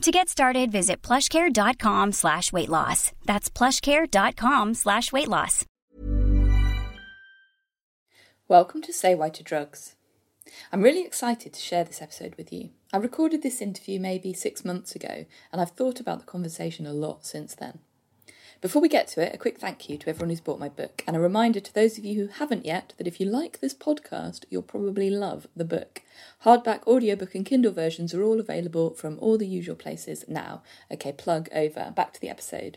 To get started, visit plushcare.com slash weight loss. That's plushcare.com slash weight loss. Welcome to Say Why to Drugs. I'm really excited to share this episode with you. I recorded this interview maybe six months ago, and I've thought about the conversation a lot since then. Before we get to it, a quick thank you to everyone who's bought my book, and a reminder to those of you who haven't yet that if you like this podcast, you'll probably love the book. Hardback, audiobook, and Kindle versions are all available from all the usual places now. Okay, plug over. Back to the episode.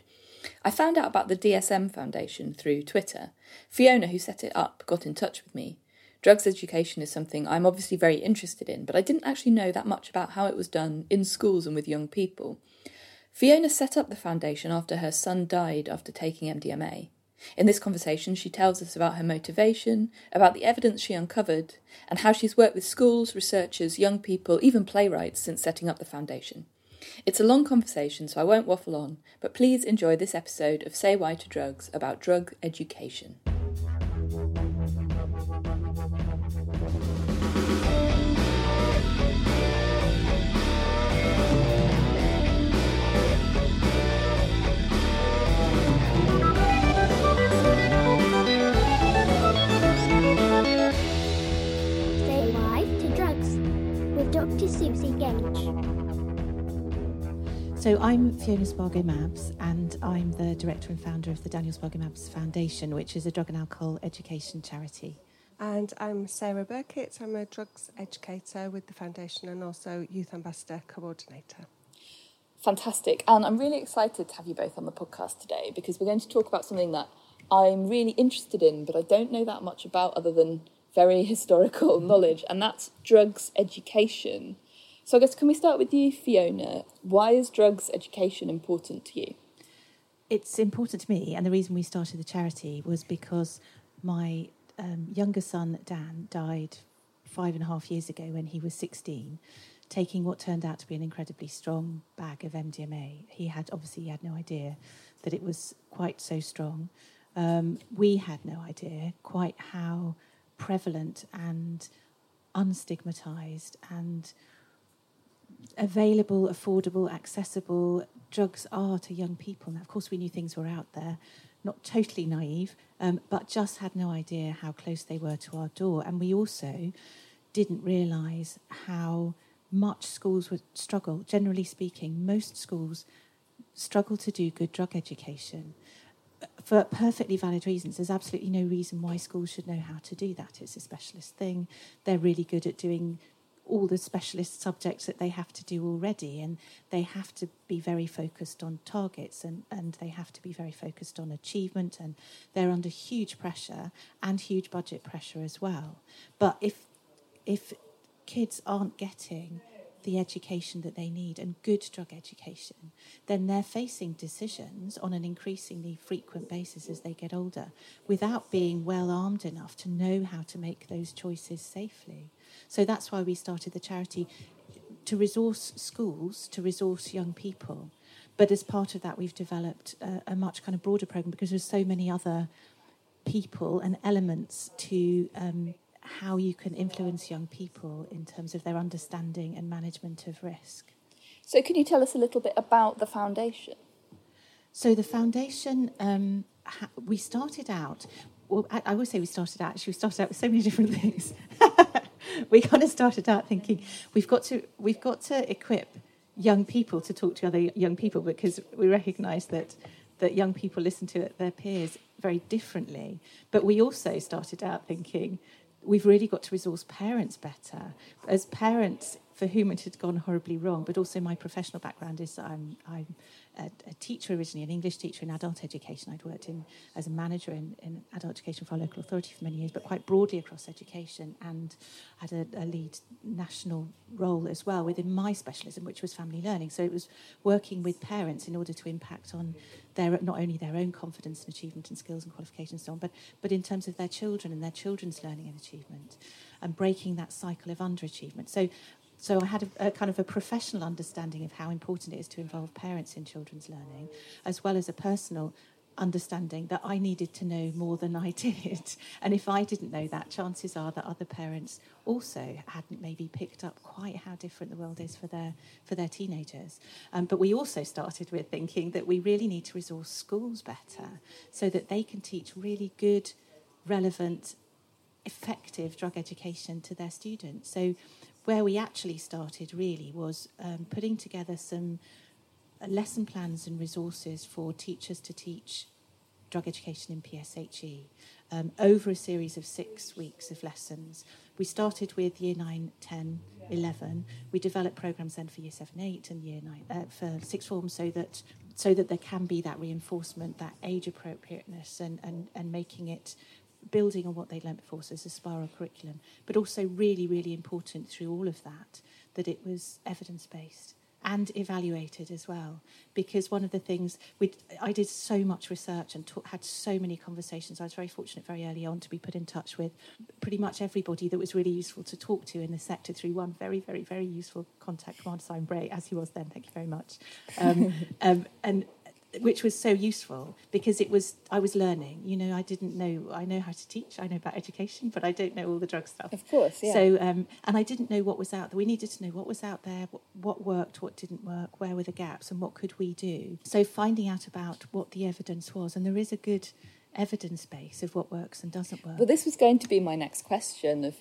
I found out about the DSM Foundation through Twitter. Fiona, who set it up, got in touch with me. Drugs education is something I'm obviously very interested in, but I didn't actually know that much about how it was done in schools and with young people. Fiona set up the foundation after her son died after taking MDMA. In this conversation, she tells us about her motivation, about the evidence she uncovered, and how she's worked with schools, researchers, young people, even playwrights since setting up the foundation. It's a long conversation, so I won't waffle on, but please enjoy this episode of Say Why to Drugs about drug education. Dr. Suzi Gage. So I'm Fiona Spargo Mabbs, and I'm the director and founder of the Daniel Spargo Mabbs Foundation, which is a drug and alcohol education charity. And I'm Sarah Burkitt. I'm a drugs educator with the foundation and also youth ambassador coordinator. Fantastic. And I'm really excited to have you both on the podcast today because we're going to talk about something that I'm really interested in, but I don't know that much about other than very historical knowledge, and that's drugs education. So I guess can we start with you, Fiona? Why is drugs education important to you? It's important to me, and the reason we started the charity was because my um, younger son, Dan, died five and a half years ago when he was 16, taking what turned out to be an incredibly strong bag of MDMA. He had obviously he had no idea that it was quite so strong. Um, we had no idea quite how prevalent and unstigmatized and available, affordable, accessible drugs are to young people. Now, of course, we knew things were out there, not totally naive, um, but just had no idea how close they were to our door. And we also didn't realise how much schools would struggle. Generally speaking, most schools struggle to do good drug education for perfectly valid reasons. There's absolutely no reason why schools should know how to do that. It's a specialist thing. They're really good at doing all the specialist subjects that they have to do already, and they have to be very focused on targets and, and they have to be very focused on achievement, and they're under huge pressure and huge budget pressure as well. But if if kids aren't getting the education that they need and good drug education, then they're facing decisions on an increasingly frequent basis as they get older without being well armed enough to know how to make those choices safely. So that's why we started the charity to resource schools, to resource young people. But as part of that, we've developed a, a much kind of broader program because there's so many other people and elements to um, how you can influence young people in terms of their understanding and management of risk. So, can you tell us a little bit about the foundation? So, the foundation, um, ha- we started out, well, I, I would say we started out, actually, we started out with so many different things. we kind of started out thinking we've got to, we've got to equip young people to talk to other young people because we recognise that, that young people listen to their peers very differently. But we also started out thinking we've really got to resource parents better. As parents for whom it had gone horribly wrong, but also my professional background is I'm, I'm a, a, teacher originally, an English teacher in adult education. I'd worked in as a manager in, in adult education for our local authority for many years, but quite broadly across education, and had a, a lead national role as well within my specialism, which was family learning. So it was working with parents in order to impact on their not only their own confidence and achievement and skills and qualifications and so on, but but in terms of their children and their children's learning and achievement, and breaking that cycle of underachievement. So so I had a, a, kind of a professional understanding of how important it is to involve parents in children's learning, as well as a personal understanding that I needed to know more than I did. And if I didn't know that, chances are that other parents also hadn't maybe picked up quite how different the world is for their for their teenagers. Um, but we also started with thinking that we really need to resource schools better so that they can teach really good, relevant, effective drug education to their students. So where we actually started really was um, putting together some lesson plans and resources for teachers to teach drug education in PSHE um, over a series of six weeks of lessons. We started with year 9, 10, 11. We developed programs then for year 7, 8 and year 9 uh, for sixth form so that so that there can be that reinforcement, that age appropriateness and, and, and making it building on what they learnt before, so it's a spiral curriculum, but also really, really important through all of that, that it was evidence based and evaluated as well. Because one of the things we I did so much research and had so many conversations. I was very fortunate very early on to be put in touch with pretty much everybody that was really useful to talk to in the sector through one very, very, very useful contact, Commander Simon Bray, as he was then. Thank you very much. Um, um, and which was so useful because it was I was learning. You know, I didn't know. I know how to teach. I know about education, but I don't know all the drug stuff. Of course, yeah. So, um, and I didn't know what was out there. We needed to know what was out there, what, what worked, what didn't work, where were the gaps, and what could we do. So, finding out about what the evidence was, and there is a good evidence base of what works and doesn't work. Well, this was going to be my next question of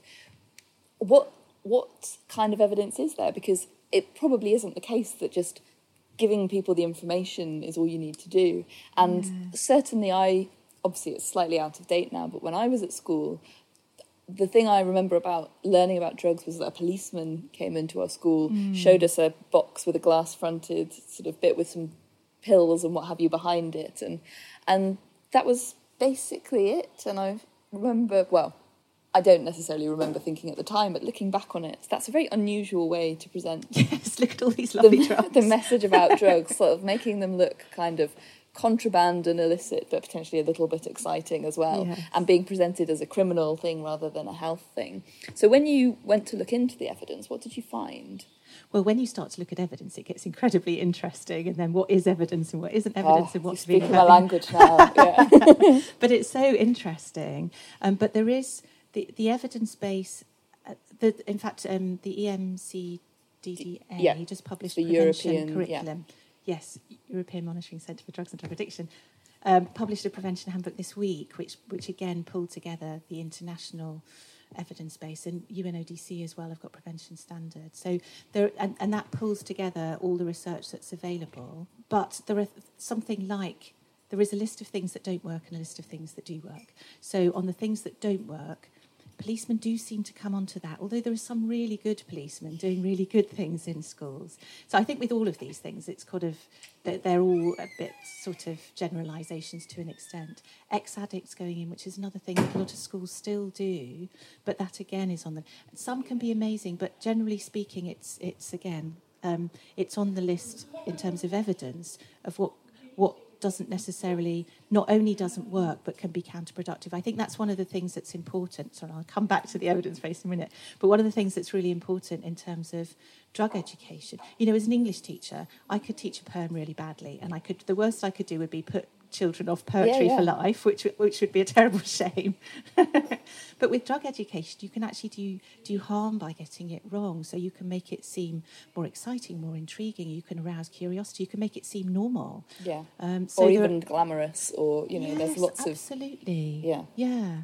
what what kind of evidence is there because it probably isn't the case that just giving people the information is all you need to do. And yeah. certainly, I obviously it's slightly out of date now, but when I was at school, the thing I remember about learning about drugs was that a policeman came into our school, mm. showed us a box with a glass fronted sort of bit with some pills and what have you behind it, and and that was basically it. And I remember, well, I don't necessarily remember thinking at the time, but looking back on it, that's a very unusual way to present. Yes, look at all these lovely the, drugs. The message about drugs, sort of making them look kind of contraband and illicit, but potentially a little bit exciting as well, yes. and being presented as a criminal thing rather than a health thing. So, when you went to look into the evidence, what did you find? Well, when you start to look at evidence, it gets incredibly interesting. And then, what is evidence and what isn't evidence, oh, and what's speaking my language now. but it's so interesting. Um, but there is the, the evidence base, uh, the, in fact, um, the EMCDDA yeah. just published the prevention European, curriculum. Yeah. Yes, European Monitoring Centre for Drugs and Drug Addiction. Um, published a prevention handbook this week, which which again pulled together the international evidence base, and UNODC as well have got prevention standards. So there, and, and that pulls together all the research that's available. But there are something like there is a list of things that don't work and a list of things that do work. So on the things that don't work, policemen do seem to come onto that, although there are some really good policemen doing really good things in schools. So I think with all of these things, it's kind of that they're all a bit sort of generalisations to an extent. Ex addicts going in, which is another thing that a lot of schools still do, but that again is on the. Some can be amazing, but generally speaking, it's it's again um, it's on the list in terms of evidence of what what doesn't necessarily not only doesn't work but can be counterproductive. I think that's one of the things that's important. So I'll come back to the evidence base in a minute. But one of the things that's really important in terms of drug education, you know, as an English teacher, I could teach a poem really badly, and I could the worst I could do would be put children off poetry yeah, yeah. for life, which which would be a terrible shame. but with drug education, you can actually do do harm by getting it wrong. So you can make it seem more exciting, more intriguing. You can arouse curiosity. You can make it seem normal. Yeah. Um, so or even glamorous, or you know, yes, there's lots absolutely. of absolutely. yeah, yeah.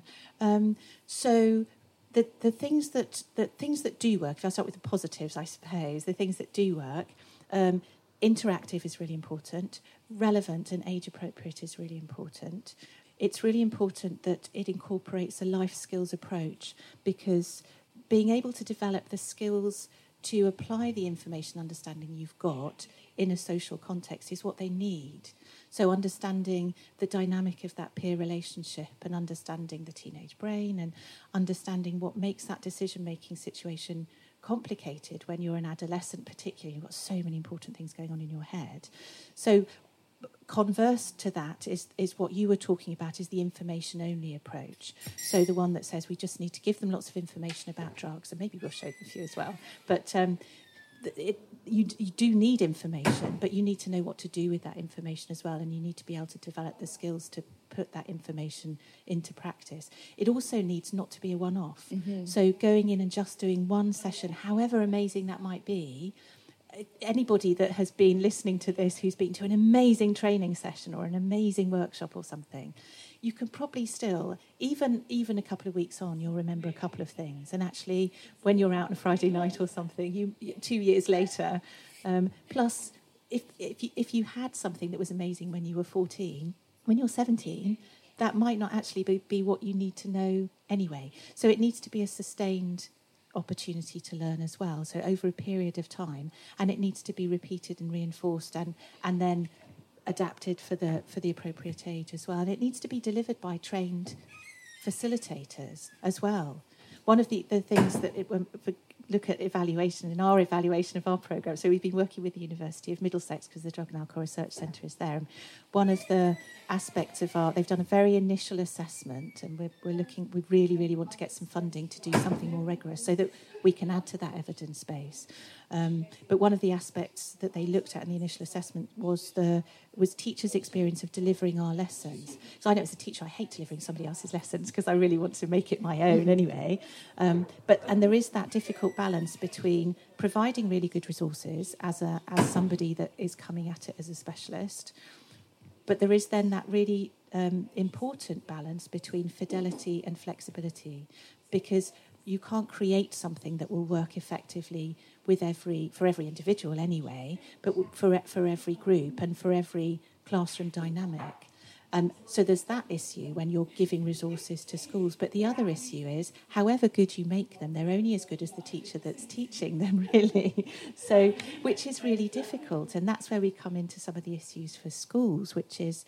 Um, so the the things that the things that do work. If I start with the positives, I suppose the things that do work. Um, interactive is really important relevant and age appropriate is really important. it's really important that it incorporates a life skills approach because being able to develop the skills to apply the information understanding you've got in a social context is what they need. So, understanding the dynamic of that peer relationship and understanding the teenage brain and understanding what makes that decision making situation complicated when you're an adolescent, particularly. You've got so many important things going on in your head. So, converse to that is, is what you were talking about is the information only approach. So the one that says we just need to give them lots of information about drugs and maybe we'll show them a few as well. But um, it, you, you do need information but you need to know what to do with that information as well and you need to be able to develop the skills to put that information into practice. It also needs not to be a one-off. Mm-hmm. so going in and just doing one session however amazing that might be anybody that has been listening to this who's been to an amazing training session or an amazing workshop or something you can probably still even even a couple of weeks on you'll remember a couple of things. And actually when you're out on a friday night or something you two years later um, plus if if you, if you had something that was amazing when you were 14 when you're 17 that might not actually be, be what you need to know anyway. So it needs to be a sustained opportunity to learn as well. So over a period of time, and it needs to be repeated and reinforced, and and then adapted for the for the appropriate age as well. And it needs to be delivered by trained facilitators as well. One of the, the things that it, look at evaluation in our evaluation of our program. So we've been working with the University of Middlesex because the Drug and Alcohol Research Centre is there. And one of the aspects of our, they've done a very initial assessment, and we're, we're looking, we really, really want to get some funding to do something more rigorous so that we can add to that evidence base. Um, but one of the aspects that they looked at in the initial assessment was the was teachers' experience of delivering our lessons. So I know as a teacher, I hate delivering somebody else's lessons because I really want to make it my own anyway. Um, but and there is that difficult balance between providing really good resources as a as somebody that is coming at it as a specialist, but there is then that really um, important balance between fidelity and flexibility, because you can't create something that will work effectively with every for every individual anyway, but for for every group and for every classroom dynamic. Um, so there's that issue when you're giving resources to schools. But the other issue is, however good you make them, they're only as good as the teacher that's teaching them, really. so, which is really difficult, and that's where we come into some of the issues for schools, which is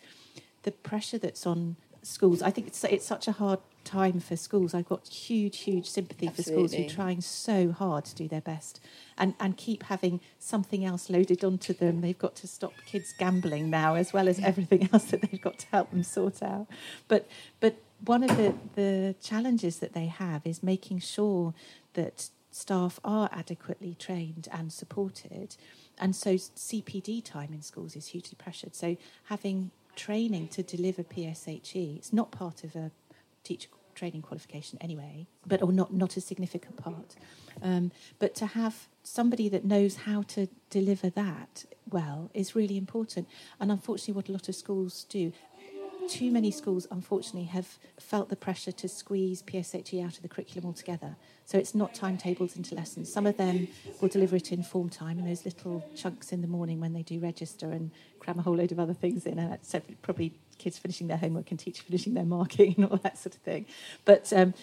the pressure that's on schools. I think it's it's such a hard time for schools. I've got huge, huge sympathy Absolutely. for schools who are trying so hard to do their best and, and keep having something else loaded onto them. They've got to stop kids gambling now, as well as everything else that they've got to help them sort out. But but one of the, the challenges that they have is making sure that staff are adequately trained and supported. And so CPD time in schools is hugely pressured. So having training to deliver PSHE, it's not part of a teacher training qualification anyway, but or not not a significant part. Um, but to have somebody that knows how to deliver that well is really important. And unfortunately, what a lot of schools do. Too many schools, unfortunately, have felt the pressure to squeeze PSHE out of the curriculum altogether. So it's not timetables into lessons. Some of them will deliver it in form time in those little chunks in the morning when they do register and cram a whole load of other things in. And that's probably kids finishing their homework and teachers finishing their marking and all that sort of thing. But um,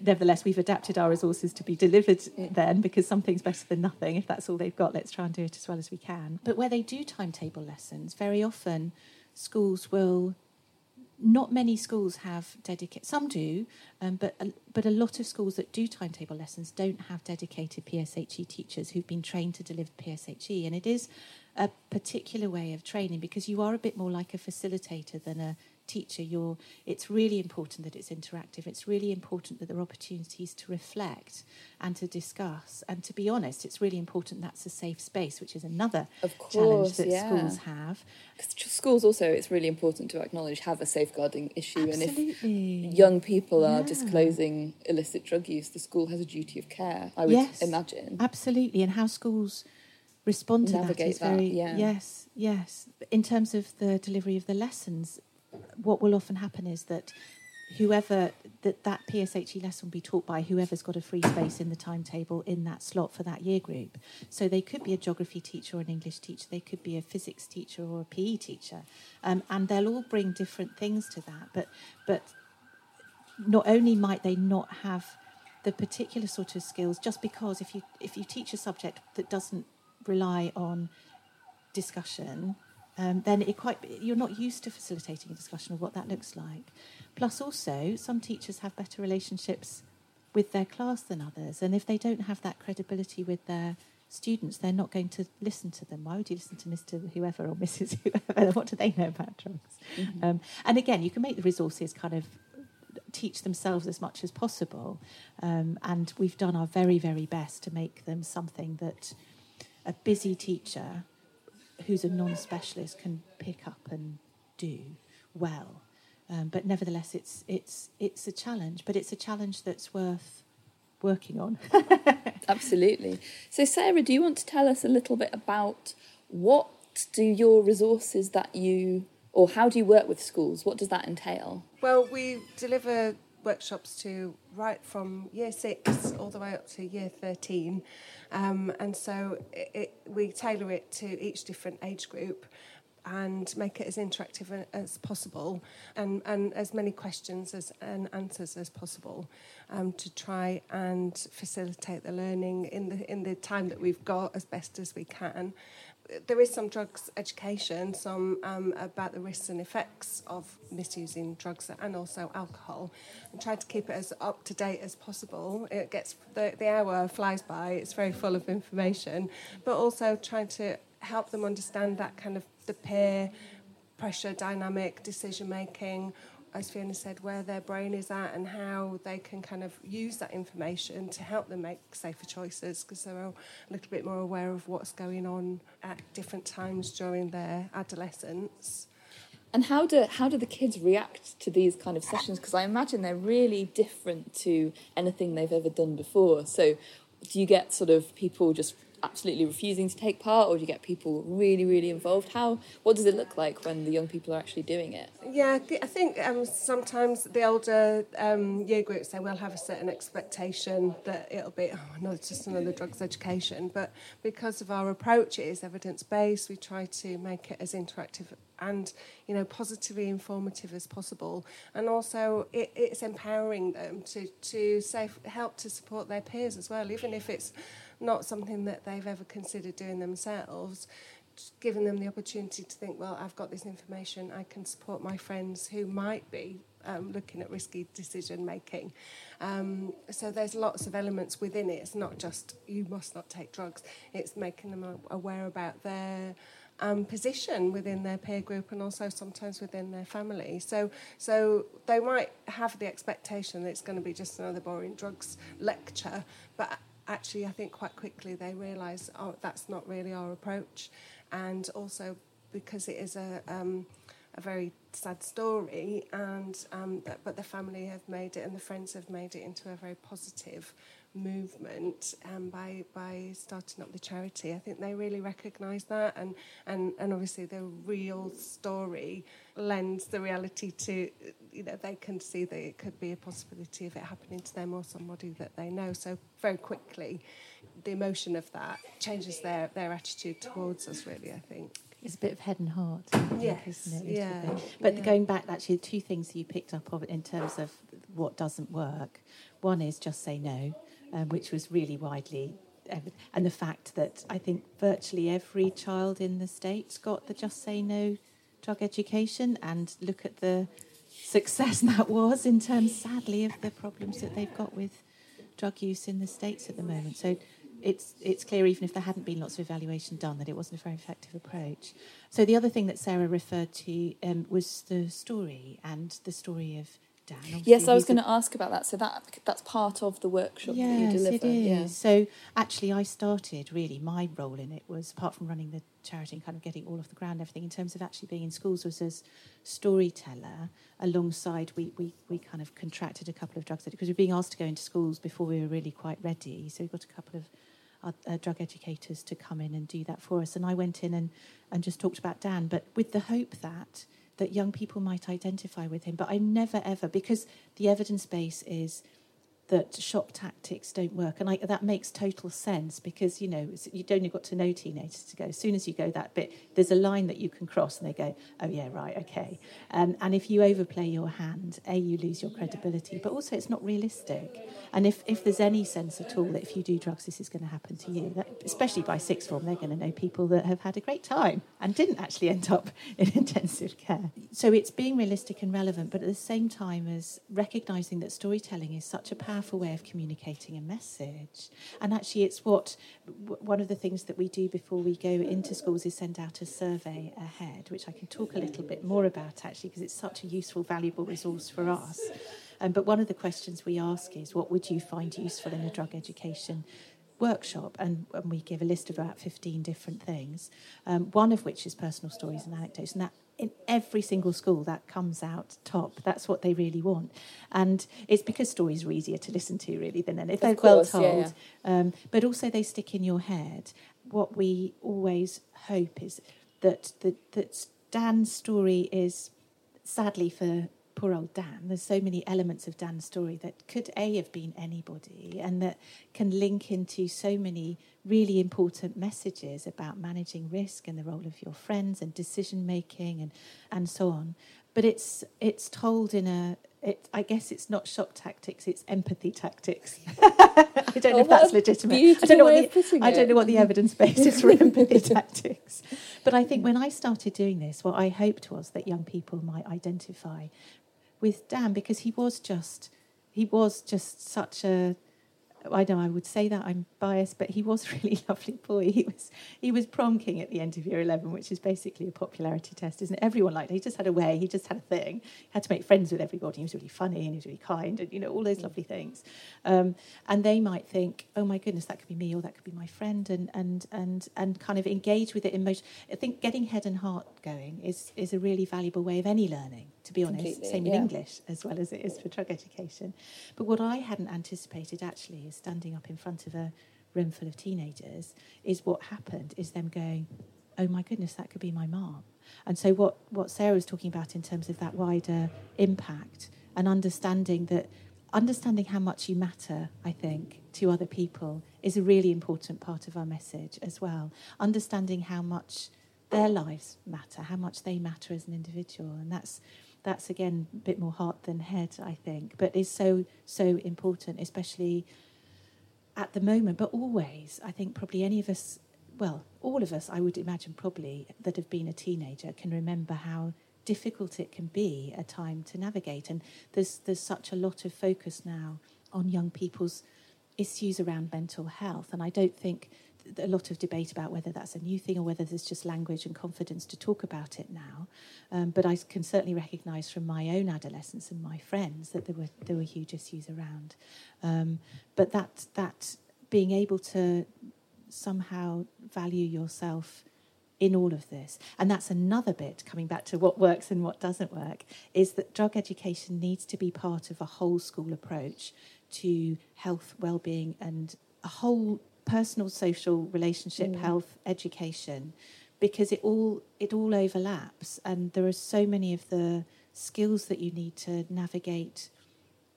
nevertheless, we've adapted our resources to be delivered then because something's better than nothing. If that's all they've got, let's try and do it as well as we can. But where they do timetable lessons, very often schools will not many schools have dedicated. Some do, um, but a, but a lot of schools that do timetable lessons don't have dedicated PSHE teachers who've been trained to deliver PSHE, and it is a particular way of training because you are a bit more like a facilitator than a teacher you're it's really important that it's interactive it's really important that there are opportunities to reflect and to discuss and to be honest it's really important that's a safe space which is another of course, challenge that yeah. schools have Because schools also it's really important to acknowledge have a safeguarding issue Absolutely. and if young people are yeah. disclosing illicit drug use the school has a duty of care i would yes, imagine absolutely and how schools respond to Navigate that is very that, yeah. yes yes in terms of the delivery of the lessons what will often happen is that whoever that that PSHE lesson will be taught by whoever's got a free space in the timetable in that slot for that year group. So they could be a geography teacher or an English teacher, they could be a physics teacher or a PE teacher, um, and they'll all bring different things to that. But but not only might they not have the particular sort of skills, just because if you if you teach a subject that doesn't rely on discussion, um, then it quite you're not used to facilitating a discussion of what that looks like. Plus, also some teachers have better relationships with their class than others, and if they don't have that credibility with their students, they're not going to listen to them. Why would you listen to Mr. Whoever or Mrs. Whoever? what do they know about drugs? Mm-hmm. Um, and again, you can make the resources kind of teach themselves as much as possible, um, and we've done our very, very best to make them something that a busy teacher who's a non-specialist can pick up and do well. Um, but nevertheless, it's it's it's a challenge, but it's a challenge that's worth working on. Absolutely. So, Sarah, do you want to tell us a little bit about what do your resources that you, or how do you work with schools? What does that entail? Well, we deliver workshops to right from year six all the way up to year 13. Um, and so it, it, we tailor it to each different age group and make it as interactive as possible and, and as many questions as, and answers as possible um, to try and facilitate the learning in the, in the time that we've got as best as we can there is some drugs education, some um, about the risks and effects of misusing drugs and also alcohol, and try to keep it as up to date as possible. It gets the, the hour flies by; it's very full of information, but also trying to help them understand that kind of the peer pressure dynamic, decision making, as Fiona said, where their brain is at and how they can kind of use that information to help them make safer choices because they're a little bit more aware of what's going on at different times during their adolescence. And how do how do the kids react to these kind of sessions? Because I imagine they're really different to anything they've ever done before. So, do you get sort of people just absolutely refusing to take part, or do you get people really, really involved? How what does it look like when the young people are actually doing it? Yeah, I think um, sometimes the older um, year groups they will have a certain expectation that it'll be oh no, it's just another drugs education. But because of our approach, it is evidence based. We try to make it as interactive and you know positively informative as possible and also it, it's empowering them to to say, help to support their peers as well even if it's not something that they've ever considered doing themselves, giving them the opportunity to think, well, I've got this information, I can support my friends who might be um, looking at risky decision making. Um, so there's lots of elements within it. It's not just you must not take drugs. It's making them aware about their um, position within their peer group and also sometimes within their family. So so they might have the expectation that it's going to be just another boring drugs lecture, but actually, I think quite quickly they realise, oh, that's not really our approach. And also because it is a, um, a very sad story, and um, but the family have made it and the friends have made it into a very positive movement um, by by starting up the charity. I think they really recognise that, and, and and obviously the real story lends the reality to you know they can see that it could be a possibility of it happening to them or somebody that they know. So very quickly, the emotion of that changes their their attitude towards us. Really, I think. It's a bit of head and heart, yes, isn't it? Yeah. But yeah. going back, actually, two things you picked up of in terms of what doesn't work. One is just say no um, which was really widely. And the fact that I think virtually every child in the States got the Just Say No drug education, and look at the success that was in terms, sadly, of the problems that they've got with drug use in the States at the moment. So it's it's clear even if there hadn't been lots of evaluation done that it wasn't a very effective approach. So the other thing that Sarah referred to um, was the story and the story of Dan. Yes, I was going to ask about that. So that that's part of the workshop yes, that you deliver. it is. Yeah. So actually, I started really my role in it was apart from running the charity and kind of getting all off the ground, everything in terms of actually being in schools was as storyteller. Alongside, we we we kind of contracted a couple of drugs because we were being asked to go into schools before we were really quite ready. So we got a couple of uh, drug educators to come in and do that for us. And I went in and, and just talked about Dan, but with the hope that that young people might identify with him. But I never ever, because the evidence base is that shock tactics don't work. And I, that makes total sense because, you know, you've only got to know teenagers to go. As soon as you go that bit, there's a line that you can cross and they go, oh, yeah, right, okay. Um, and if you overplay your hand, A, you lose your credibility, but also it's not realistic. And if, if there's any sense at all that if you do drugs, this is going to happen to you, that, especially by sixth form, they're going to know people that have had a great time and didn't actually end up in intensive care. So it's being realistic and relevant, but at the same time as recognizing that storytelling is such a powerful way of communicating a message. And actually, it's what one of the things that we do before we go into schools is send out a survey ahead, which I can talk a little bit more about actually, because it's such a useful, valuable resource for us. Um, but one of the questions we ask is, what would you find useful in a drug education workshop? And, and we give a list of about 15 different things, um, one of which is personal stories and anecdotes. And that in every single school that comes out top. That's what they really want, and it's because stories are easier to listen to really than if they're course, well told. yeah. Um, but also they stick in your head. What we always hope is that that, that Dan's story is sadly for poor old Dan, there's so many elements of Dan's story that could A have been anybody and that can link into so many really important messages about managing risk and the role of your friends and decision making and, and so on. But it's it's told in a it, I guess it's not shock tactics; it's empathy tactics. I don't know Oh, if that's legitimate. I don't know what the, I don't know what the evidence base is for empathy tactics. But I think when I started doing this, what I hoped was that young people might identify with Dan because he was just he was just such a I don't know I would say that I'm biased, but he was a really lovely boy. He was he was prom king at the end of year eleven, which is basically a popularity test, isn't it? Everyone liked it. He just had a way. He just had a thing. He had to make friends with everybody. He was really funny and he was really kind, and you know all those lovely things. Um, and they might think, oh my goodness, that could be me or that could be my friend, and and and and kind of engage with it in motion. I think getting head and heart going is is a really valuable way of any learning. To be honest, Completely, same in yeah. English as well as it is for drug education. But what I hadn't anticipated actually is standing up in front of a room full of teenagers is what happened is them going, oh my goodness, that could be my mom. And so what, what Sarah was talking about in terms of that wider impact and understanding that understanding how much you matter, I think, to other people is a really important part of our message as well. Understanding how much their lives matter, how much they matter as an individual. And that's that's again a bit more heart than head, I think, but is so so important, especially at the moment, but always. I think probably any of us, well, all of us, I would imagine, probably that have been a teenager can remember how difficult it can be a time to navigate. And there's there's such a lot of focus now on young people's issues around mental health, and I don't think th- a lot of debate about whether that's a new thing or whether there's just language and confidence to talk about it now. Um, but I can certainly recognise from my own adolescence and my friends that there were there were huge issues around. Um, but that that being able to somehow value yourself in all of this. And that's another bit, coming back to what works and what doesn't work, is that drug education needs to be part of a whole school approach to health, well-being, and a whole personal, social, relationship, mm. health, education, because it all it all overlaps, and there are so many of the skills that you need to navigate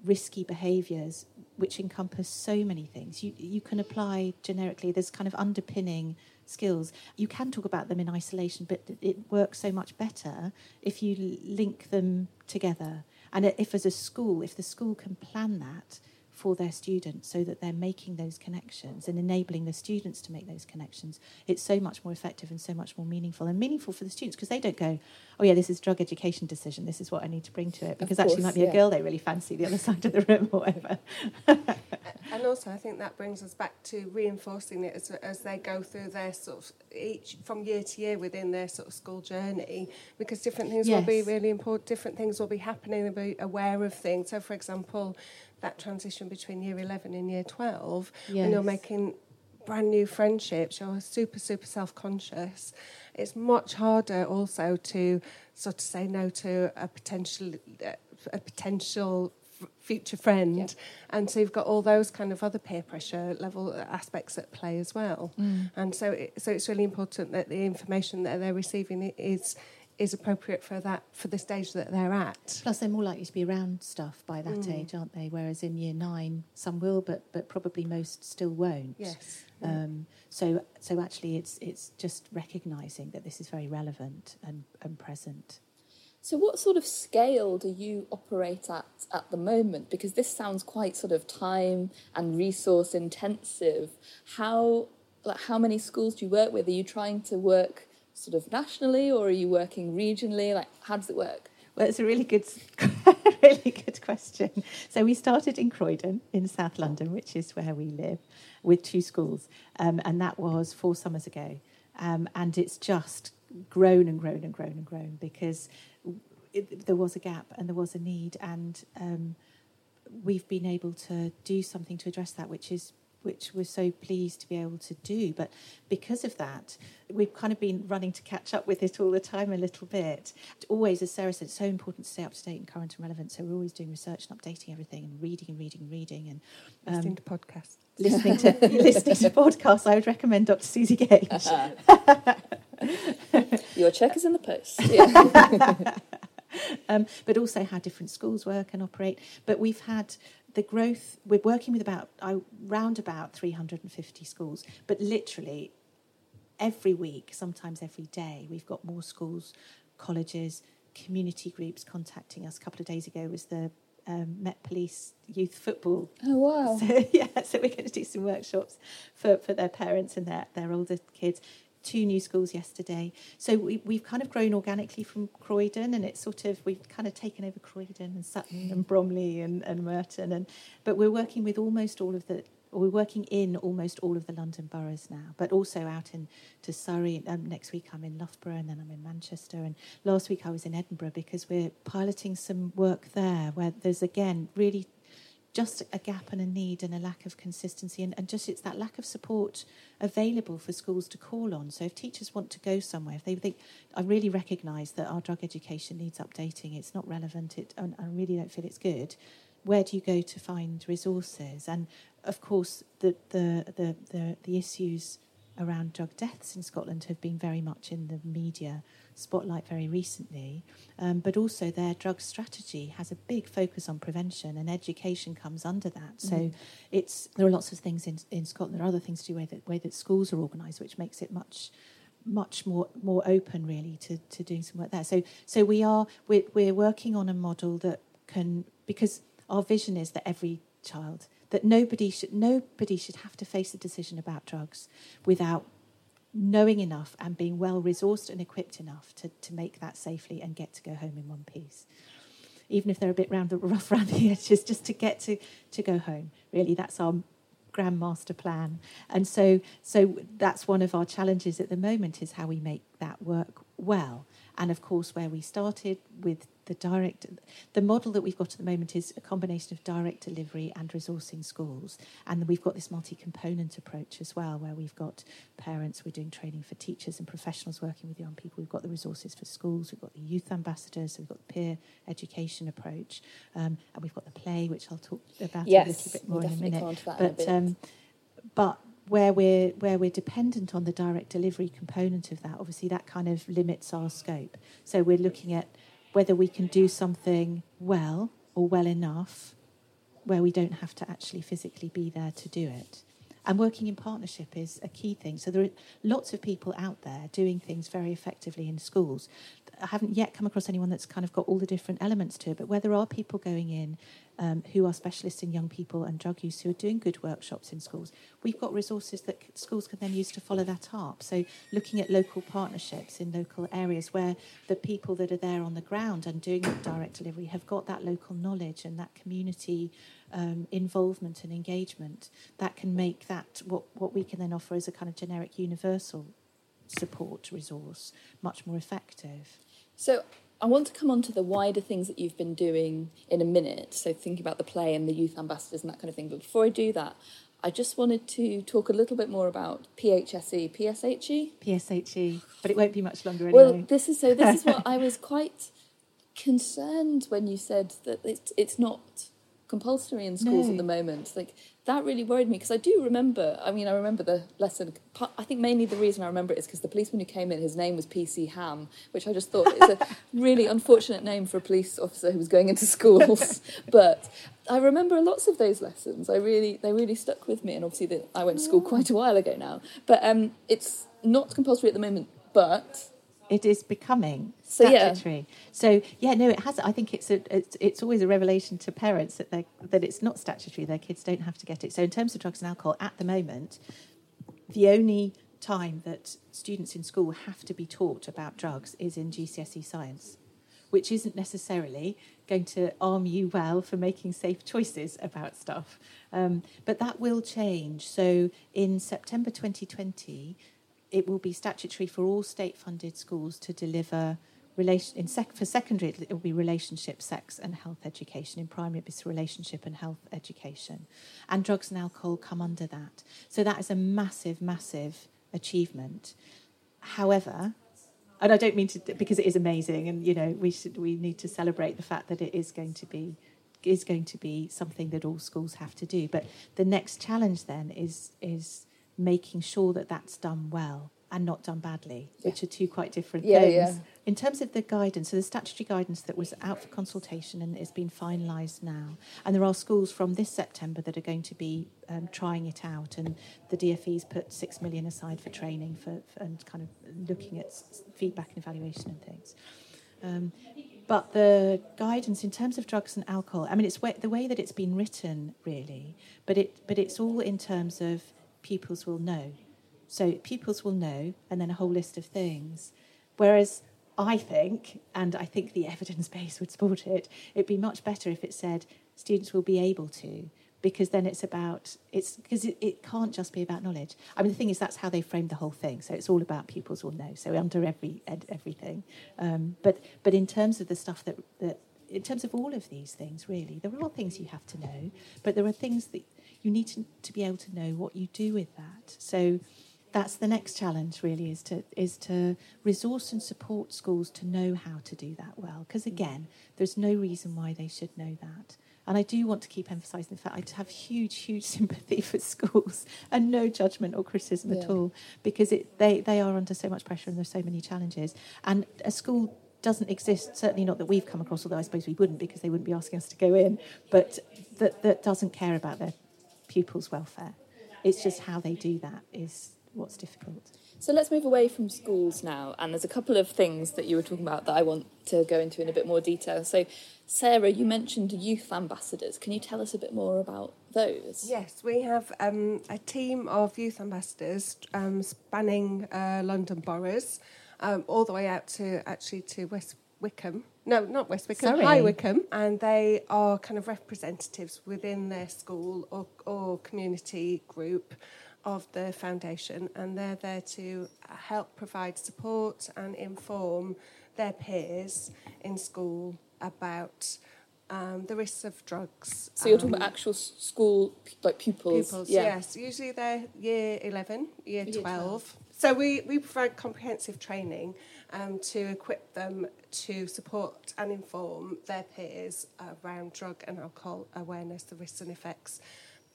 risky behaviours, which encompass so many things. You you can apply generically. There's kind of underpinning skills. You can talk about them in isolation, but it works so much better if you link them together. And if as a school, if the school can plan that for their students so that they're making those connections and enabling the students to make those connections, it's so much more effective and so much more meaningful. And meaningful for the students because they don't go, oh, yeah, this is drug education decision. This is what I need to bring to it. Because actually, it might be a girl they really fancy the other side of the room or whatever. And also, I think that brings us back to reinforcing it as, as they go through their sort of each from year to year within their sort of school journey, because different things will be really important. Different things will be happening. They'll be aware of things. So, for example, that transition between year eleven and year twelve, when you're making brand new friendships, you're super super self conscious. It's much harder also to sort of say no to a potential a potential f- future friend. And so you've got all those kind of other peer pressure level aspects at play as well. Mm. And so it, so it's really important that the information that they're receiving is is appropriate for that for the stage that they're at. Plus, they're more likely to be around stuff by that Mm. age, aren't they? Whereas in year nine, some will, but but probably most still won't. Yes. Um, so so actually, it's it's just recognising that this is very relevant and, and present. So, what sort of scale do you operate at at the moment? Because this sounds quite sort of time and resource intensive. How like how many schools do you work with? Are you trying to work sort of nationally, or are you working regionally? Like, how does it work? Well, it's a really good, really good question. So we started in Croydon in South London, which is where we live, with two schools, um, and that was four summers ago. Um, and it's just grown and grown and grown and grown because it, there was a gap and there was a need, and um, we've been able to do something to address that, which is which we're so pleased to be able to do. But because of that, we've kind of been running to catch up with it all the time a little bit. Always, as Sarah said, it's so important to stay up to date and current and relevant. So we're always doing research and updating everything and reading and reading and reading and um, Listening to podcasts. listening to listening to podcasts. I would recommend Dr. Suzi Gage. Your check is in the post. Yeah. um, but also how different schools work and operate. But we've had the growth. We're working with about I round about 350 schools, but literally every week, sometimes every day, we've got more schools, colleges, community groups contacting us. A couple of days ago was the um, Met Police Youth Football oh wow. so yeah, so we're going to do some workshops for, for their parents and their, their older kids. Two new schools yesterday. So we, we've kind of grown organically from Croydon, and it's sort of we've kind of taken over Croydon and Sutton and Bromley and, and Merton, and but we're working with almost all of the. We're working in almost all of the London boroughs now, but also out in to Surrey. Um, next week I'm in Loughborough, and then I'm in Manchester. And last week I was in Edinburgh because we're piloting some work there, where there's again really just a gap and a need and a lack of consistency. And, and just it's that lack of support available for schools to call on. So if teachers want to go somewhere if they think i really recognise that our drug education needs updating it's not relevant it and i really don't feel it's good where do you go to find resources? And of course the the the the, the issues around drug deaths in Scotland have been very much in the media spotlight very recently, um, but also their drug strategy has a big focus on prevention, and education comes under that. So it's there are lots of things in in Scotland. There are other things to do with the way that schools are organised, which makes it much much more more open really to, to doing some work there. So so we are we're, we're working on a model that can because our vision is that every child that nobody should nobody should have to face a decision about drugs without knowing enough and being well resourced and equipped enough to, to make that safely and get to go home in one piece. Even if they're a bit round the rough around the edges, just to get to, to go home. Really, that's our grand master plan. And so so that's one of our challenges at the moment is how we make that work well. And of course, where we started with the direct, the model that we've got at the moment is a combination of direct delivery and resourcing schools. And we've got this multi component approach as well, where we've got parents, we're doing training for teachers and professionals working with young people. We've got the resources for schools, we've got the youth ambassadors, we've got the peer education approach, um, and we've got the play, which I'll talk about a little bit more in a minute. come on to that in a but um, but where we're where we're dependent on the direct delivery component of that, obviously that kind of limits our scope. So we're looking at whether we can do something well or well enough where we don't have to actually physically be there to do it. And working in partnership is a key thing. So there are lots of people out there doing things very effectively in schools. I haven't yet come across anyone that's kind of got all the different elements to it, but where there are people going in um, who are specialists in young people and drug use who are doing good workshops in schools, we've got resources that schools can then use to follow that up. So looking at local partnerships in local areas where the people that are there on the ground and doing direct delivery have got that local knowledge and that community um, involvement and engagement that can make that what, what we can then offer as a kind of generic universal support resource much more effective. So I want to come on to the wider things that you've been doing in a minute. So thinking about the play and the youth ambassadors and that kind of thing. But before I do that, I just wanted to talk a little bit more about PHSE, PSHE. PSHE, but it won't be much longer anyway. Well, this is so. This is what I was quite concerned when you said that it's it's not compulsory in schools No. at the moment. Like that really worried me because I do remember. I mean, I remember the lesson. I think mainly the reason I remember it is because the policeman who came in, his name was PC Ham, which I just thought is a really unfortunate name for a police officer who was going into schools. but I remember lots of those lessons. I really, they really stuck with me. And obviously, the, I went to school quite a while ago now. But um, it's not compulsory at the moment. But it is becoming So, yeah. statutory. So yeah, no, it has. I think it's a, it's, it's always a revelation to parents that they that it's not statutory. Their kids don't have to get it. So in terms of drugs and alcohol, at the moment, the only time that students in school have to be taught about drugs is in GCSE science, which isn't necessarily going to arm you well for making safe choices about stuff. Um, but that will change. So in September 2020, it will be statutory for all state-funded schools to deliver relation in sec- for secondary it will be relationship sex and health education. In primary it's relationship and health education. And drugs and alcohol come under that. So that is a massive massive achievement. However and I don't mean to because it is amazing and you know we should we need to celebrate the fact that it is going to be is going to be something that all schools have to do. But the next challenge then is is making sure that that's done well and not done badly which are two quite different Yeah, things yeah. in terms of the guidance, so the statutory guidance that was out for consultation and is being finalised now, and there are schools from this September that are going to be um, trying it out, and the DFE's put six million aside for training for, for and kind of looking at feedback and evaluation and things. Um, but the guidance in terms of drugs and alcohol, I mean, it's way, the way that it's been written, really, but it but it's all in terms of pupils will know. So pupils will know, and then a whole list of things. Whereas I think, and I think the evidence base would support it, it'd be much better if it said students will be able to, because then it's about it's because it, it can't just be about knowledge. I mean, the thing is that's how they framed the whole thing. So it's all about pupils will know. So under every everything, um, but but in terms of the stuff that that in terms of all of these things, really, there are things you have to know, but there are things that you need to, to be able to know what you do with that. So that's the next challenge really is to is to resource and support schools to know how to do that well because mm. again there's no reason why they should know that and I do want to keep emphasising the fact I have huge, huge sympathy for schools and no judgment or criticism at all because it, they, they are under so much pressure and there's so many challenges. And a school doesn't exist, certainly not that we've come across, although I suppose we wouldn't because they wouldn't be asking us to go in, but that, that doesn't care about their pupils' welfare. It's just how they do that is what's difficult. So let's move away from schools now. And there's a couple of things that you were talking about that I want to go into in a bit more detail. So, Sarah, you mentioned youth ambassadors. Can you tell us a bit more about those? Yes, we have um, a team of youth ambassadors um, spanning uh, London boroughs, um, all the way out to actually to West Wickham. No, not West Wickham, Sorry. High Wycombe. And they are kind of representatives within their school or, or community group of the foundation. And they're there to help provide support and inform their peers in school about um, the risks of drugs. So you're talking um, about actual school, like pupils? Pupils, yeah. yes. Usually they're year 11, year, Year 12. 12. So we, we provide comprehensive training um, to equip them to support and inform their peers around drug and alcohol awareness, the risks and effects,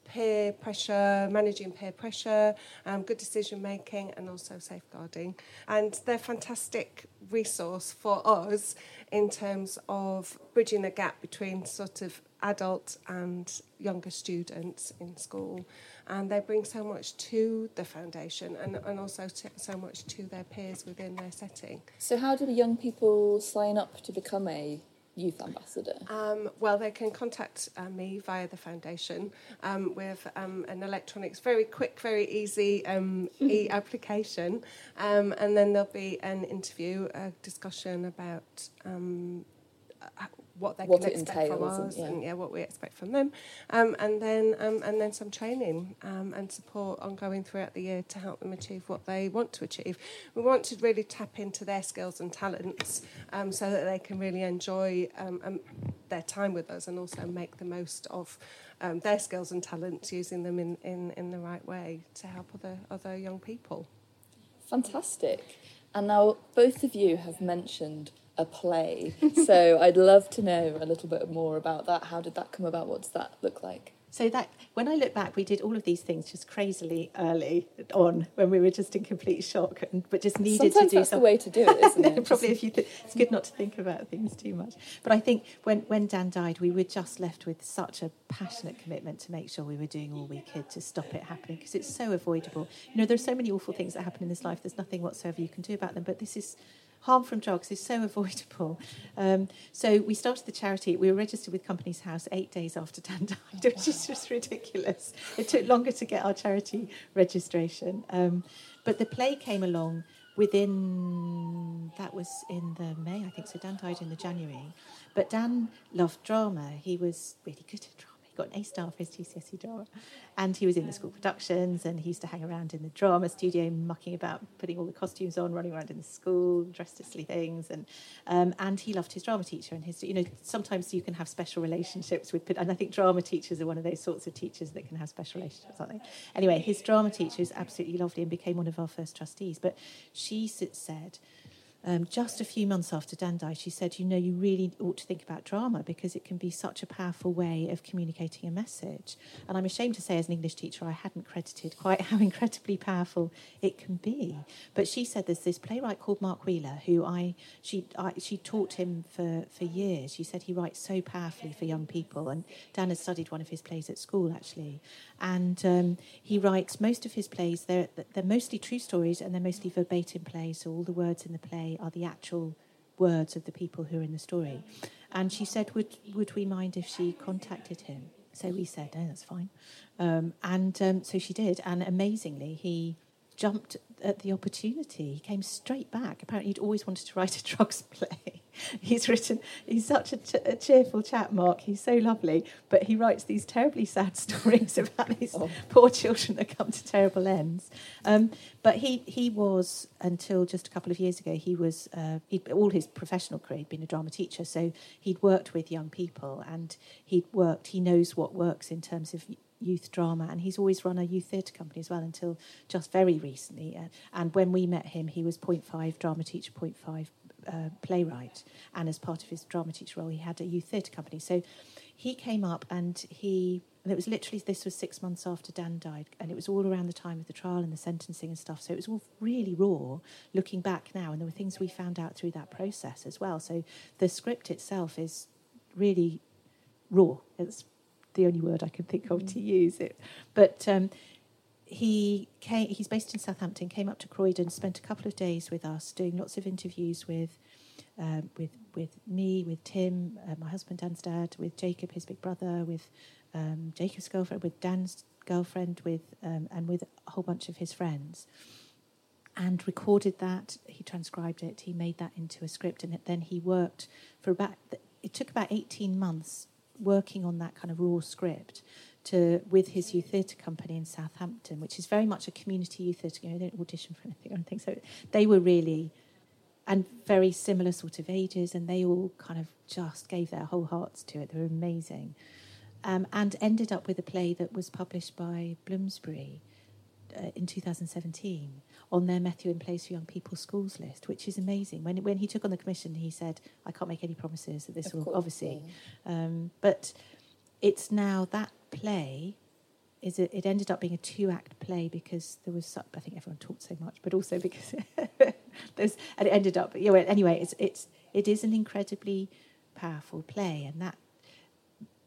peer pressure, managing peer pressure, um, good decision making, and also safeguarding. And they're fantastic resource for us in terms of bridging the gap between sort of adult and younger students in school. And they bring so much to the foundation and, and also t- so much to their peers within their setting. So how do the young people sign up to become a youth ambassador? Um, well, they can contact uh, me via the foundation um, with um, an electronics, very quick, very easy um, e application, um, and then there'll be an interview, a discussion about um, what they What can expect from entails and- us, yeah. and yeah, what we expect from them, um, and then um, and then some training um, and support ongoing throughout the year to help them achieve what they want to achieve. We want to really tap into their skills and talents um, so that they can really enjoy um, um, their time with us and also make the most of um, their skills and talents, using them in, in, in the right way to help other other young people. Fantastic. And now both of you have mentioned a play. so I'd love to know a little bit more about that. How did that come about? What does that look like? So that when I look back, we did all of these things just crazily early on when we were just in complete shock, and, but just needed Sometimes to do that's something. the way to do it, isn't it? Probably if you, th- it's good not to think about things too much. But I think when when Dan died, we were just left with such a passionate commitment to make sure we were doing all we could to stop it happening because it's so avoidable. You know, there's so many awful things that happen in this life. There's nothing whatsoever you can do about them. But this is harm from drugs is so avoidable. Um, so we started the charity. We were registered with Companies House eight days after Dan died, which is just ridiculous. It took longer to get our charity registration. Um, but the play came along within, that was in the May, I think. So Dan died in the January. But Dan loved drama. He was really good at drama. He got an A star for his GCSE drama. And he was in the school productions and he used to hang around in the drama studio, mucking about, putting all the costumes on, running around in the school, dressed as silly things. And, um, and he loved his drama teacher and his, you know, sometimes you can have special relationships with, and I think drama teachers are one of those sorts of teachers that can have special relationships, aren't they? Anyway, his drama teacher is absolutely lovely and became one of our first trustees. But she said, um, just a few months after Dan died, she said, You know, you really ought to think about drama because it can be such a powerful way of communicating a message. And I'm ashamed to say, as an English teacher, I hadn't credited quite how incredibly powerful it can be. But she said there's this playwright called Mark Wheeler who I she I, she taught him for, for years. She said he writes so powerfully for young people. And Dan has studied one of his plays at school, actually. And um, he writes most of his plays, they're, they're mostly true stories and they're mostly verbatim plays. So all the words in the play are the actual words of the people who are in the story. And she said, Would, would we mind if she contacted him? So we said, No, that's fine. Um, and um, so she did. And amazingly, he jumped at the opportunity. He came straight back. Apparently, he'd always wanted to write a drugs play. he's written, he's such a, ch- a cheerful chap, Mark. He's so lovely. But he writes these terribly sad stories about these poor children that come to terrible ends. Um, but he, he was, until just a couple of years ago, he was, uh, he'd, all his professional career, he'd been a drama teacher. So he'd worked with young people and he'd worked, he knows what works in terms of youth drama, and he's always run a youth theatre company as well until just very recently. Uh, and when we met him, he was 0.5 drama teacher, 0.5 uh, playwright, and as part of his drama teacher role, he had a youth theatre company. So he came up and he. And it was literally, this was six months after Dan died, and it was all around the time of the trial and the sentencing and stuff. So it was all really raw looking back now, and there were things we found out through that process as well. So the script itself is really raw. It's the only word I can think of to use it. But um, he came, he's based in Southampton, came up to Croydon, spent a couple of days with us, doing lots of interviews with um, with with me, with Tim, uh, my husband Dan's dad, with Jacob, his big brother, with um, Jacob's girlfriend, with Dan's girlfriend, with um, and with a whole bunch of his friends. And recorded that. He transcribed it. He made that into a script, and then he worked for about. It took about eighteen months working on that kind of raw script to with his youth theatre company in Southampton, which is very much a community youth theatre. You know, they don't audition for anything or anything. So they were really and very similar sort of ages, and they all kind of just gave their whole hearts to it. They were amazing, um, and ended up with a play that was published by Bloomsbury uh, in 2017 on their Methuen Plays for Young People schools list, which is amazing. When when he took on the commission, he said, "I can't make any promises that this Of will course, obviously," um, but it's now that play is it, it ended up being a two act play because there was such, I think everyone talked so much, but also because there's and it ended up you know, anyway it's it's it is an incredibly powerful play and that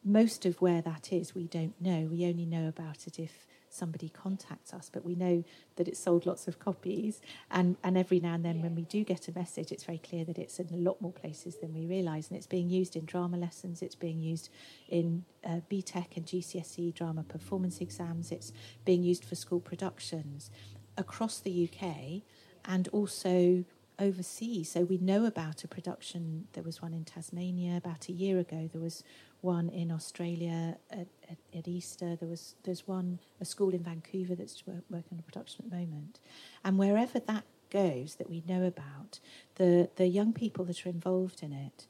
most of where that is we don't know we only know about it if somebody contacts us but we know that it's sold lots of copies and and every now and then when we do get a message it's very clear that it's in a lot more places than we realize and it's being used in drama lessons it's being used in uh, BTEC and GCSE drama performance exams it's being used for school productions across the UK and also overseas. So we know about a production. There was one in Tasmania about a year ago. There was one in Australia at, at, at Easter. There was there's one a school in Vancouver that's work, working on a production at the moment. And wherever that goes, that we know about, the the young people that are involved in it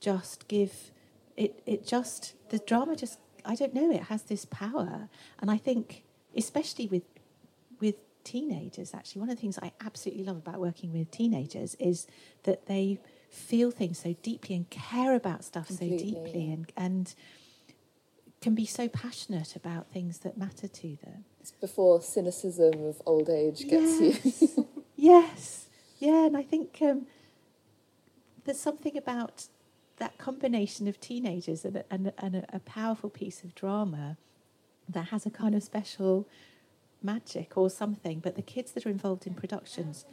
just give it. It just the drama just I don't know. It has this power, and I think especially with with teenagers actually one of the things i absolutely love about working with teenagers is that they feel things so deeply and care about stuff Completely, so deeply and and can be so passionate about things that matter to them. It's before cynicism of old age gets you. yes, yeah, and I think um, there's something about that combination of teenagers and, and, and a, a powerful piece of drama that has a kind of special magic or something. But the kids that are involved in productions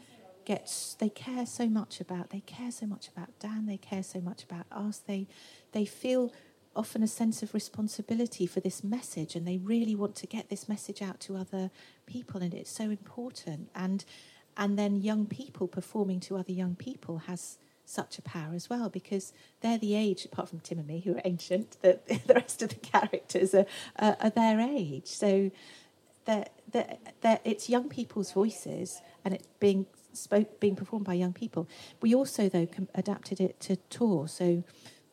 get they care so much about they care so much about Dan. They care so much about us. They they feel often a sense of responsibility for this message and they really want to get this message out to other people and it's so important and and then young people performing to other young people has such a power as well because they're the age apart from Tim and me who are ancient that the rest of the characters are, are, are their age so that it's young people's voices and it being spoke being performed by young people. We also though com- adapted it to tour, so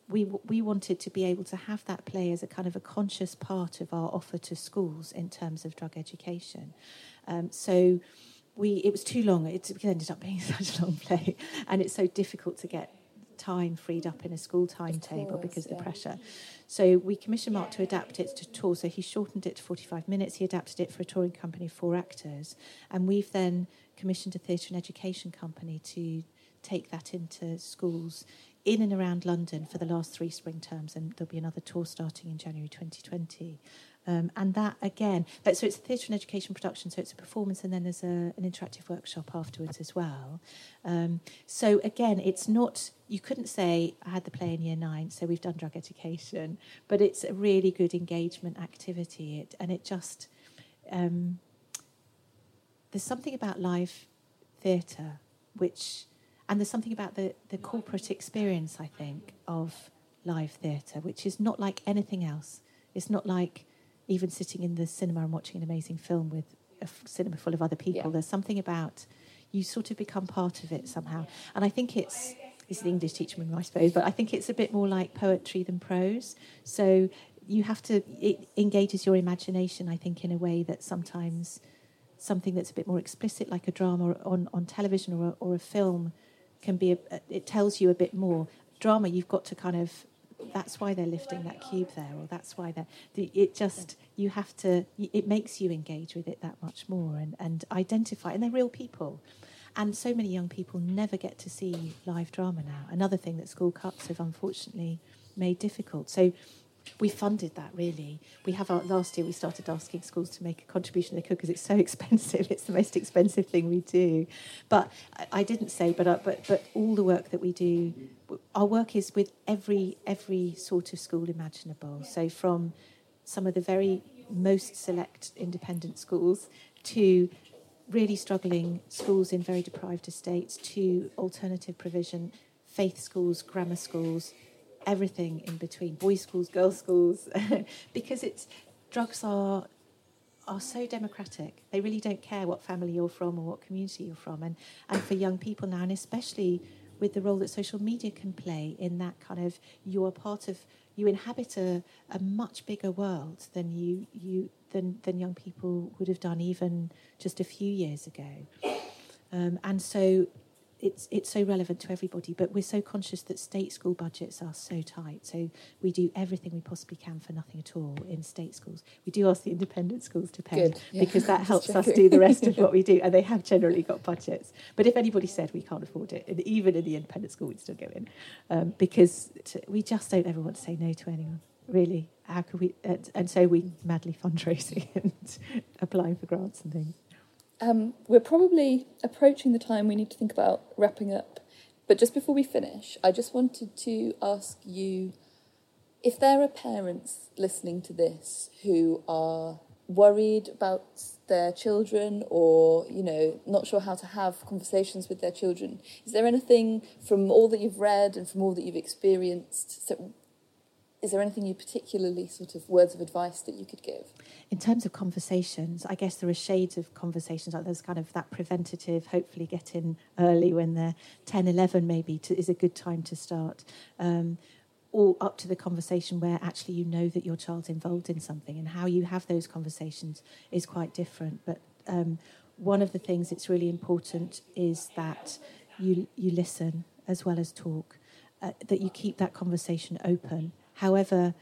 we w- we wanted to be able to have that play as a kind of a conscious part of our offer to schools in terms of drug education. Um, so we it was too long. It ended up being such a long play, and it's so difficult to get time freed up in a school timetable because of the pressure. So we commissioned Mark to adapt it to tour. So he shortened it to 45 minutes. He adapted it for a touring company of four actors. And we've then commissioned a theatre and education company to take that into schools in and around London for the last three spring terms. And there'll be another tour starting in January 2020. Um, and that again, so it's a theatre and education production, so it's a performance and then there's a, an interactive workshop afterwards as well. Um, so again, it's not, you couldn't say, I had the play in year nine, so we've done drug education, but it's a really good engagement activity. It, and it just, um, there's something about live theatre which, and there's something about the, the corporate experience, I think, of live theatre, which is not like anything else. It's not like even sitting in the cinema and watching an amazing film with a f- cinema full of other people. Yeah. There's something about you sort of become part of it somehow. And I think it's is the English teacher, I suppose, but I think it's a bit more like poetry than prose. So you have to it engages your imagination, I think, in a way that sometimes something that's a bit more explicit, like a drama on, on television or a, or a film, can be. A, it tells you a bit more. Drama, you've got to kind of. That's why they're lifting that cube there, or that's why they're. the- It just you have to. It makes you engage with it that much more and and identify. And they're real people. And so many young people never get to see live drama now. Another thing that school cuts have unfortunately made difficult. So we funded that really. We have our, last year we started asking schools to make a contribution they could because it's so expensive. It's the most expensive thing we do. But I, I didn't say, but uh, but but all the work that we do, our work is with every every sort of school imaginable. So from some of the very most select independent schools to really struggling schools in very deprived estates to alternative provision, faith schools, grammar schools, everything in between, boys' schools, girls' schools, because it's drugs are are so democratic. They really don't care what family you're from or what community you're from, and and for young people now, and especially with the role that social media can play in that kind of you are part of you inhabit a, a much bigger world than you you than than young people would have done even just a few years ago. Um, and so it's it's so relevant to everybody, but we're so conscious that state school budgets are so tight. So we do everything we possibly can for nothing at all in state schools. We do ask the independent schools to pay yeah. because that helps us do the rest of what we do, and they have generally got budgets. But if anybody said we can't afford it, and even in the independent school, we'd still go in um, because t- we just don't ever want to say no to anyone. Really, how could we? And, and so we madly fundraising and applying for grants and things. Um, we're probably approaching the time we need to think about wrapping up. But just before we finish, I just wanted to ask you if there are parents listening to this who are worried about their children or, you know, not sure how to have conversations with their children, is there anything from all that you've read and from all that you've experienced? So, is there anything you particularly sort of words of advice that you could give? in terms of conversations, I guess there are shades of conversations. Like there's kind of that preventative, hopefully get in early when they're 10, 11 maybe to, is a good time to start. Um, or up to the conversation where actually you know that your child's involved in something and how you have those conversations is quite different. But um, one of the things that's really important is that you, you listen as well as talk. uh, that you keep that conversation open, however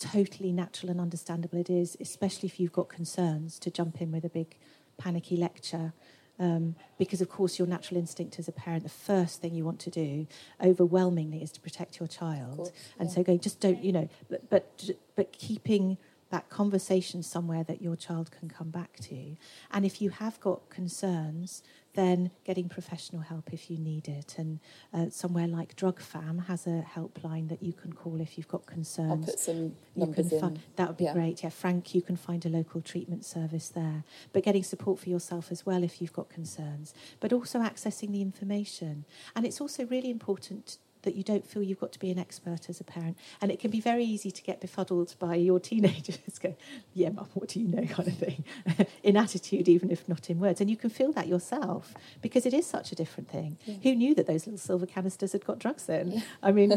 totally natural and understandable it is, especially if you've got concerns, to jump in with a big panicky lecture. Um, because, of course, your natural instinct as a parent, the first thing you want to do overwhelmingly is to protect your child. course, and yeah. so going, just don't, you know, but, but, but keeping that conversation somewhere that your child can come back to. And if you have got concerns, then getting professional help if you need it. And uh, somewhere like DrugFAM has a helpline that you can call if you've got concerns. I'll put some numbers can in. that would be Yeah. great. Yeah, Frank, you can find a local treatment service there. But getting support for yourself as well if you've got concerns. But also accessing the information. And it's also really important that you don't feel you've got to be an expert as a parent. And it can be very easy to get befuddled by your teenagers go, yeah, mum, what do you know, kind of thing, in attitude, even if not in words. And you can feel that yourself because it is such a different thing. Who knew that those little silver canisters had got drugs in? I mean,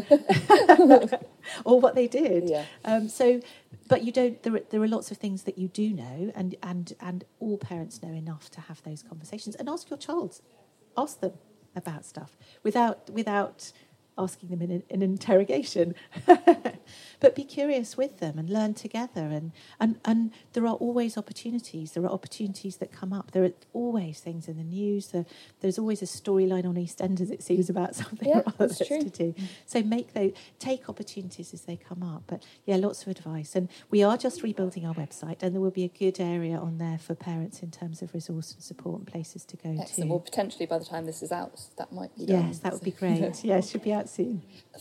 or what they did. Yeah. Um, so, but you don't. There, are- there are lots of things that you do know, and and and all parents know enough to have those conversations and ask your child, ask them about stuff without without asking them in an, in an interrogation. but be curious with them and learn together. And, and and there are always opportunities. There are opportunities that come up. There are always things in the news. There, there's always a storyline on EastEnders. It seems about something Yeah, or other that's true. to do. So make those take opportunities as they come up. But yeah, lots of advice. And we are just rebuilding our website, and there will be a good area on there for parents in terms of resource and support and places to go Excellent. to. Well, potentially by the time this is out, that might be done. yes, that would be So, you know. great. Yeah, it should be out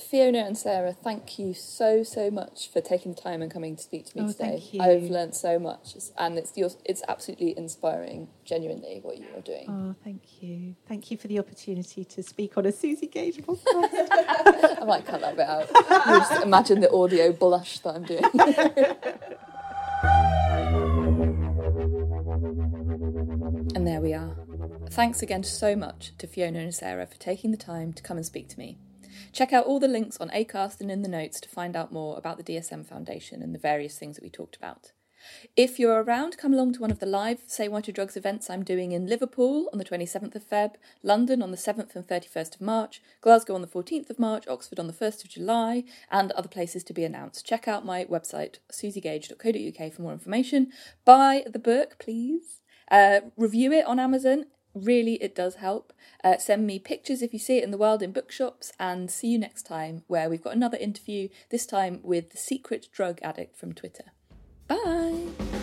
Fiona and Sarah, thank you so so much for taking the time and coming to speak to me Oh, today. I've learned so much, and it's your, it's absolutely inspiring. Genuinely, what you are doing. Oh, thank you. Thank you for the opportunity to speak on a Suzi Gage podcast. I might cut that bit out. Just imagine the audio blush that I'm doing. and there we are. Thanks again so much to Fiona and Sarah for taking the time to come and speak to me. Check out all the links on ACAST and in the notes to find out more about the DSM Foundation and the various things that we talked about. If you're around, come along to one of the live Say Why to Drugs events I'm doing in Liverpool on the 27th of Feb, London on the 7th and 31st of March, Glasgow on the 14th of March, Oxford on the 1st of July, and other places to be announced. Check out my website, suzigage.co.uk for more information. Buy the book, please. Uh, review it on Amazon. Really, it does help. Uh, send me pictures if you see it in the world in bookshops, and see you next time, where we've got another interview, this time with the secret drug addict from Twitter. Bye.